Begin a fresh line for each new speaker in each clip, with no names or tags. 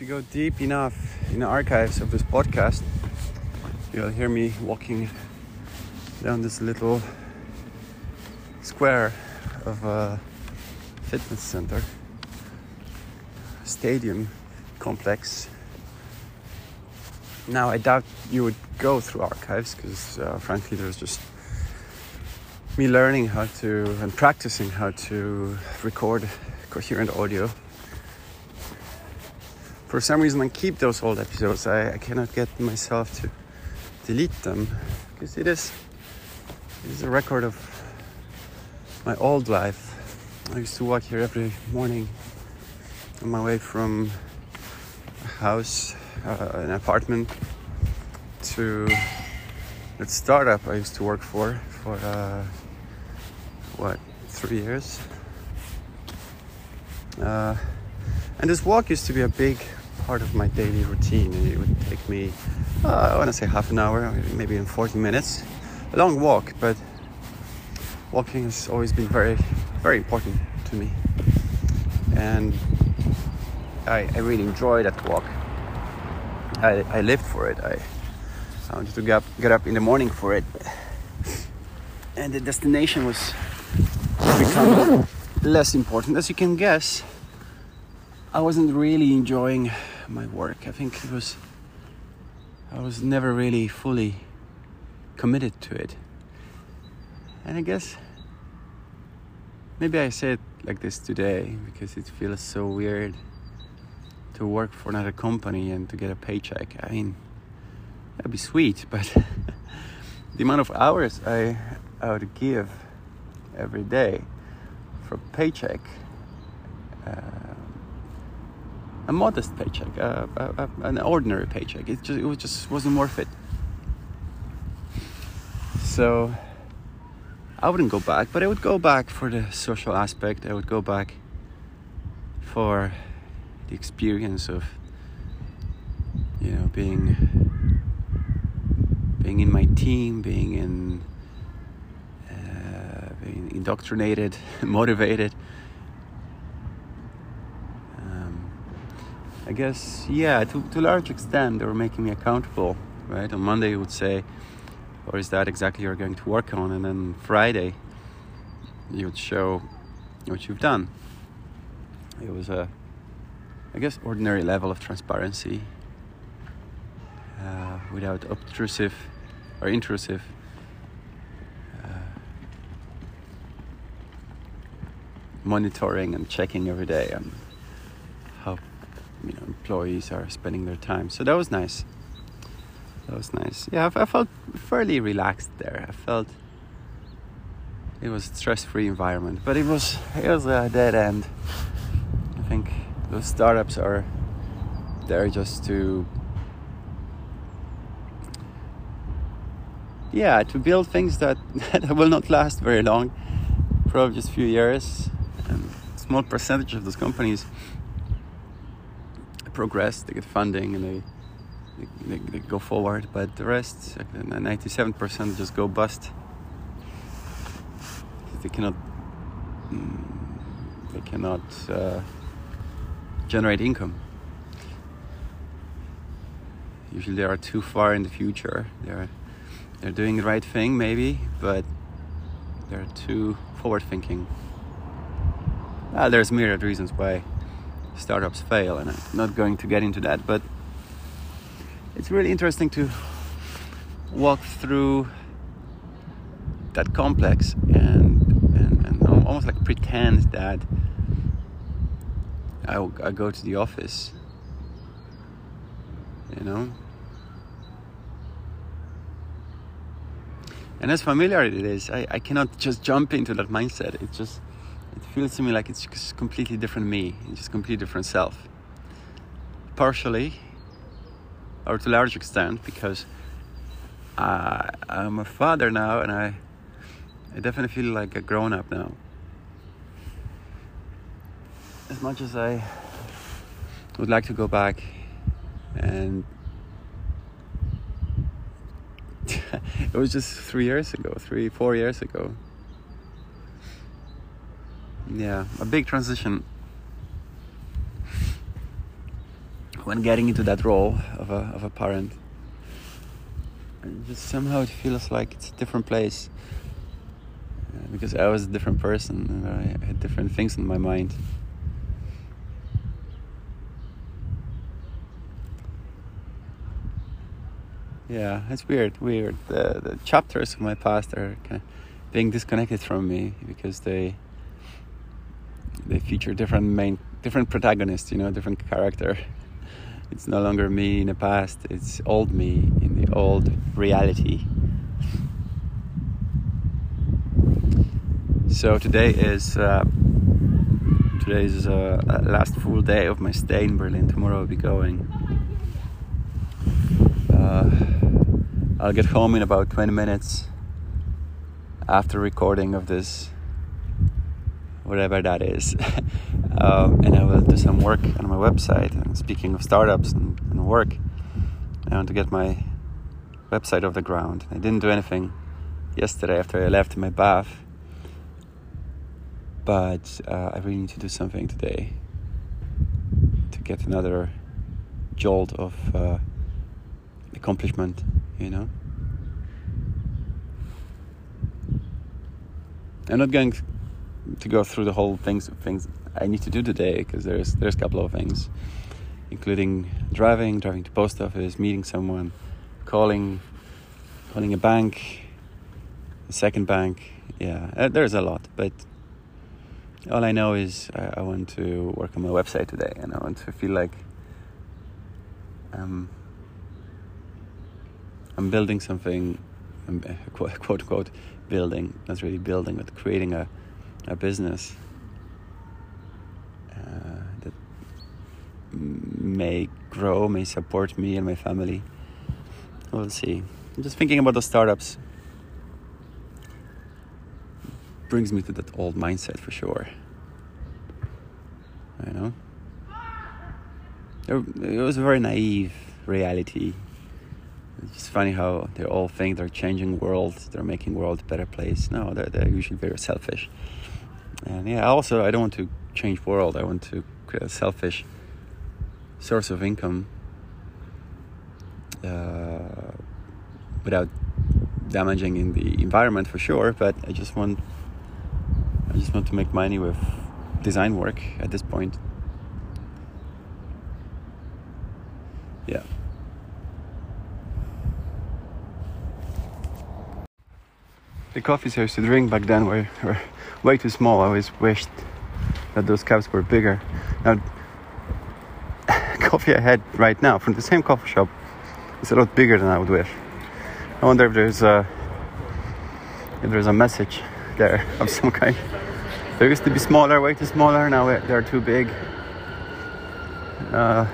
If you go deep enough in the archives of this podcast, you'll hear me walking down this little square of a fitness center, stadium complex. Now, I doubt you would go through archives because, uh, frankly, there's just me learning how to and practicing how to record coherent audio. For some reason, I keep those old episodes. I, I cannot get myself to delete them because it is it is a record of my old life. I used to walk here every morning on my way from a house, uh, an apartment, to that startup I used to work for for uh, what three years. Uh, and this walk used to be a big part of my daily routine. And it would take me, uh, I want to say half an hour, maybe in 40 minutes. A long walk, but walking has always been very, very important to me. And I, I really enjoy that walk. I, I lived for it. I, I wanted to get up, get up in the morning for it. And the destination was becoming less important. As you can guess, I wasn't really enjoying my work. I think it was I was never really fully committed to it. And I guess maybe I say it like this today because it feels so weird to work for another company and to get a paycheck. I mean, that'd be sweet, but the amount of hours I, I would give every day for paycheck, uh, a modest paycheck, uh, uh, an ordinary paycheck, it just it was just wasn't worth it. So I wouldn't go back, but I would go back for the social aspect. I would go back for the experience of you know being being in my team, being in uh, being indoctrinated, motivated. Um, I guess yeah, to to a large extent they were making me accountable. Right on Monday, you would say or is that exactly you're going to work on and then friday you would show what you've done it was a i guess ordinary level of transparency uh, without obtrusive or intrusive uh, monitoring and checking every day know employees are spending their time so that was nice that was nice. Yeah, I, I felt fairly relaxed there. I felt it was a stress-free environment, but it was it was a dead end. I think those startups are there just to yeah to build things that that will not last very long, probably just a few years. And small percentage of those companies progress, they get funding, and they they, they, go forward, but the rest, 97% just go bust. They cannot, mm, they cannot uh, generate income. Usually they are too far in the future. They're they're doing the right thing maybe, but they're too forward thinking. Well, there's myriad reasons why startups fail, and I'm not going to get into that, but it's really interesting to walk through that complex and, and, and almost like pretend that I, I go to the office, you know. And as familiar it is, I, I cannot just jump into that mindset. It just feels to me like it's just completely different me, it's just completely different self. Partially, or to a large extent, because uh, I'm a father now, and I, I definitely feel like a grown up now. As much as I would like to go back and it was just three years ago, three, four years ago. Yeah, a big transition when getting into that role of a, of a parent. And just somehow it feels like it's a different place uh, because I was a different person and I had different things in my mind. Yeah, it's weird, weird. The, the chapters of my past are kind of being disconnected from me because they they feature different main different protagonists, you know, different character. It's no longer me in the past, it's old me in the old reality. So today is uh, today is uh, last full day of my stay in Berlin. Tomorrow I'll be going. Uh, I'll get home in about 20 minutes after recording of this, whatever that is. um, and I will do some work on my website. And speaking of startups and, and work, I want to get my website off the ground. I didn't do anything yesterday after I left my bath, but uh, I really need to do something today to get another jolt of uh, accomplishment, you know. I'm not going to go through the whole things things I need to do today because there's there's a couple of things, including driving, driving to post office, meeting someone, calling, calling a bank, a second bank. Yeah, uh, there's a lot, but all I know is I, I, want to work on my website today, and I want to feel like um, I'm building something, quote, quote unquote, building, not really building, but creating a, a business uh, that may grow, may support me and my family. We'll see. I'm just thinking about the startups. Brings me to that old mindset for sure. You know? It was a very naive reality it's funny how they all think they're changing world, they're making world a better place. No, they're, they're usually very selfish. And yeah, also I don't want to change world. I want to create a selfish source of income uh, without damaging in the environment for sure. But I just want, I just want to make money with design work at this point. Yeah. The coffees I used to drink back then were, were way too small. I always wished that those cups were bigger. Now, coffee I had right now from the same coffee shop is a lot bigger than I would wish. I wonder if there's a if there's a message there of some kind. They used to be smaller, way too smaller. Now they're too big. Uh,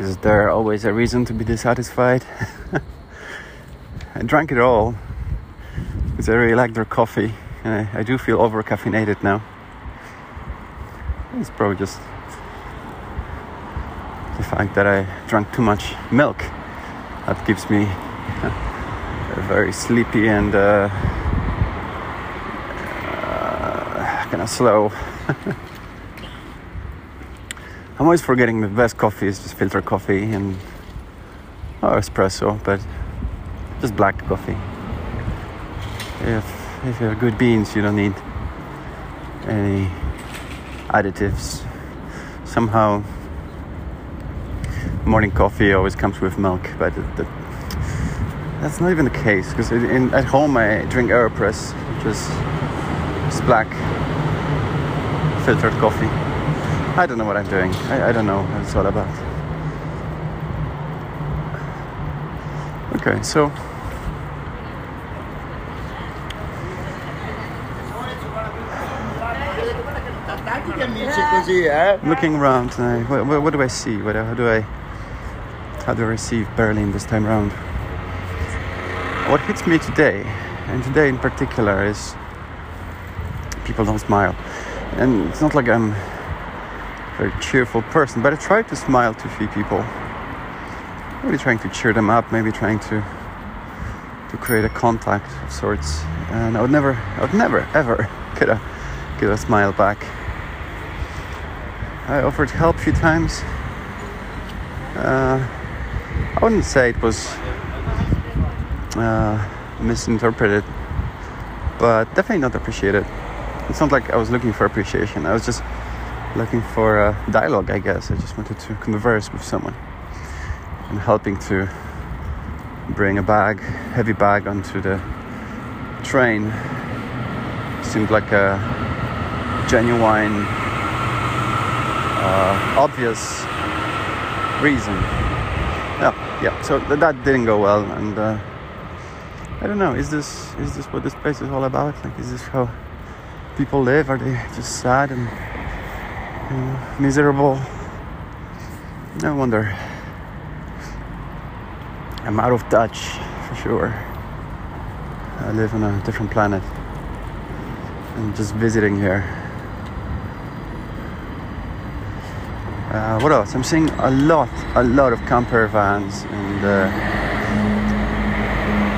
is there always a reason to be dissatisfied? I drank it all because I really like their coffee. I, I do feel over caffeinated now. It's probably just the fact that I drank too much milk. That gives me very sleepy and uh, uh, kind of slow. I'm always forgetting the best coffee is just filter coffee and oh, espresso, but just black coffee. If if you have good beans, you don't need any additives. Somehow, morning coffee always comes with milk, but that's not even the case because at home I drink Aeropress, which is just black filtered coffee. I don't know what I'm doing. I, I don't know what it's all about. Okay, so Eh? Looking around what, what, what, do I see? What, how do I how do I receive Berlin this time around? What hits me today, and today in particular, is people don't smile, and it's not like I'm a very cheerful person, but I try to smile to a few people. Maybe trying to cheer them up, maybe trying to to create a contact of sorts. And I would never, I would never, ever get a get a smile back I offered help a few times. Uh, I wouldn't say it was uh, misinterpreted, but definitely not appreciated. It's not like I was looking for appreciation. I was just looking for a dialogue, I guess. I just wanted to converse with someone and helping to bring a bag, heavy bag, onto the train seemed like a genuine, uh, obvious reason. Yeah, yeah. So th- that didn't go well, and uh, I don't know. Is this is this what this place is all about? Like, is this how people live? Are they just sad and you know, miserable? I wonder. I'm out of touch for sure. I live on a different planet. I'm just visiting here. Uh, what else? I'm seeing a lot, a lot of camper vans and uh,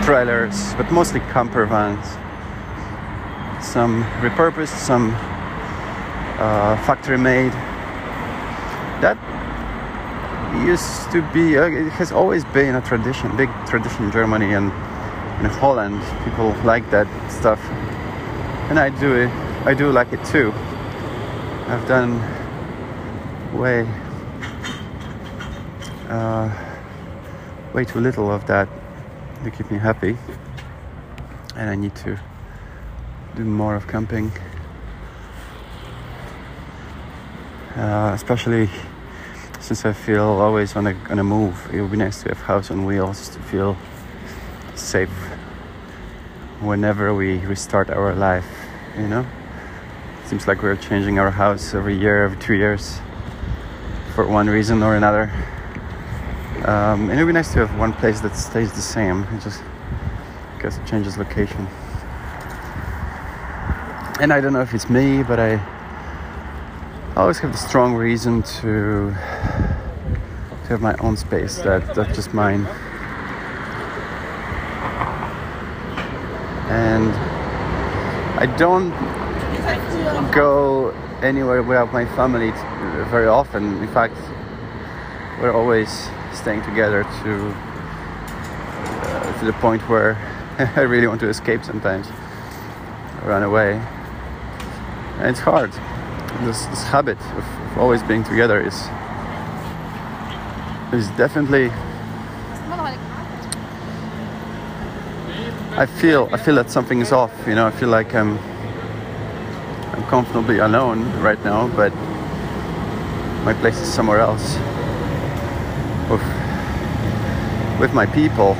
trailers, but mostly camper vans. Some repurposed, some uh, factory made. That used to be, uh, it has always been a tradition, big tradition in Germany and in Holland. People like that stuff and I do it. I do like it too. I've done way uh, way too little of that to keep me happy, and I need to do more of camping, uh, especially since I feel always on a on a move. It would be nice to have house on wheels to feel safe whenever we restart our life, you know? Seems like we're changing our house every year, every two years, for one reason or another. Um, and it would be nice to have one place that stays the same. It just guess it changes location. And I don't know if it's me, but I always have the strong reason to to have my own space that that's just mine. and I don't go anywhere without my family very often. In fact, we're always staying together to uh, to the point where I really want to escape sometimes, run away, and it's hard. This, this habit of, of always being together is is definitely I feel I feel that something is off. You know, I feel like I'm Comfortably alone right now, but my place is somewhere else with with my people.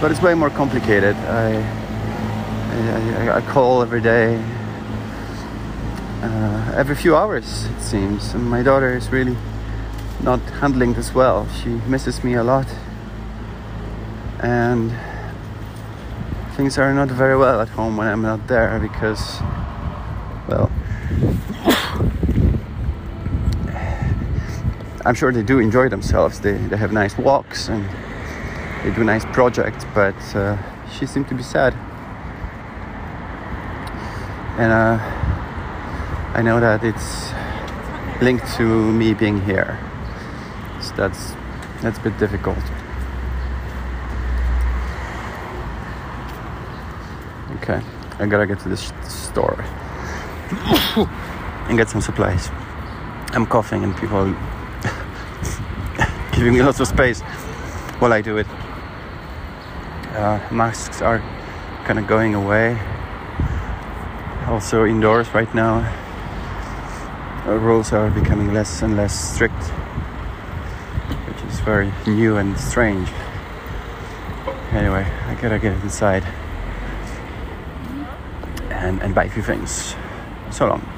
But it's way more complicated. I I, I call every day, uh, every few hours it seems, and my daughter is really not handling this well. She misses me a lot. And things are not very well at home when I'm not there because, well, I'm sure they do enjoy themselves. They, they have nice walks and they do nice projects, but uh, she seemed to be sad. And uh, I know that it's linked to me being here So that's that's a bit difficult. Okay, I gotta get to this store and get some supplies. I'm coughing and people giving me lots of space while I do it. Uh, masks are kind of going away. Also indoors right now. Uh, rules are becoming less and less strict which is very new and strange. Anyway, I gotta get inside and, and buy a few things. So long.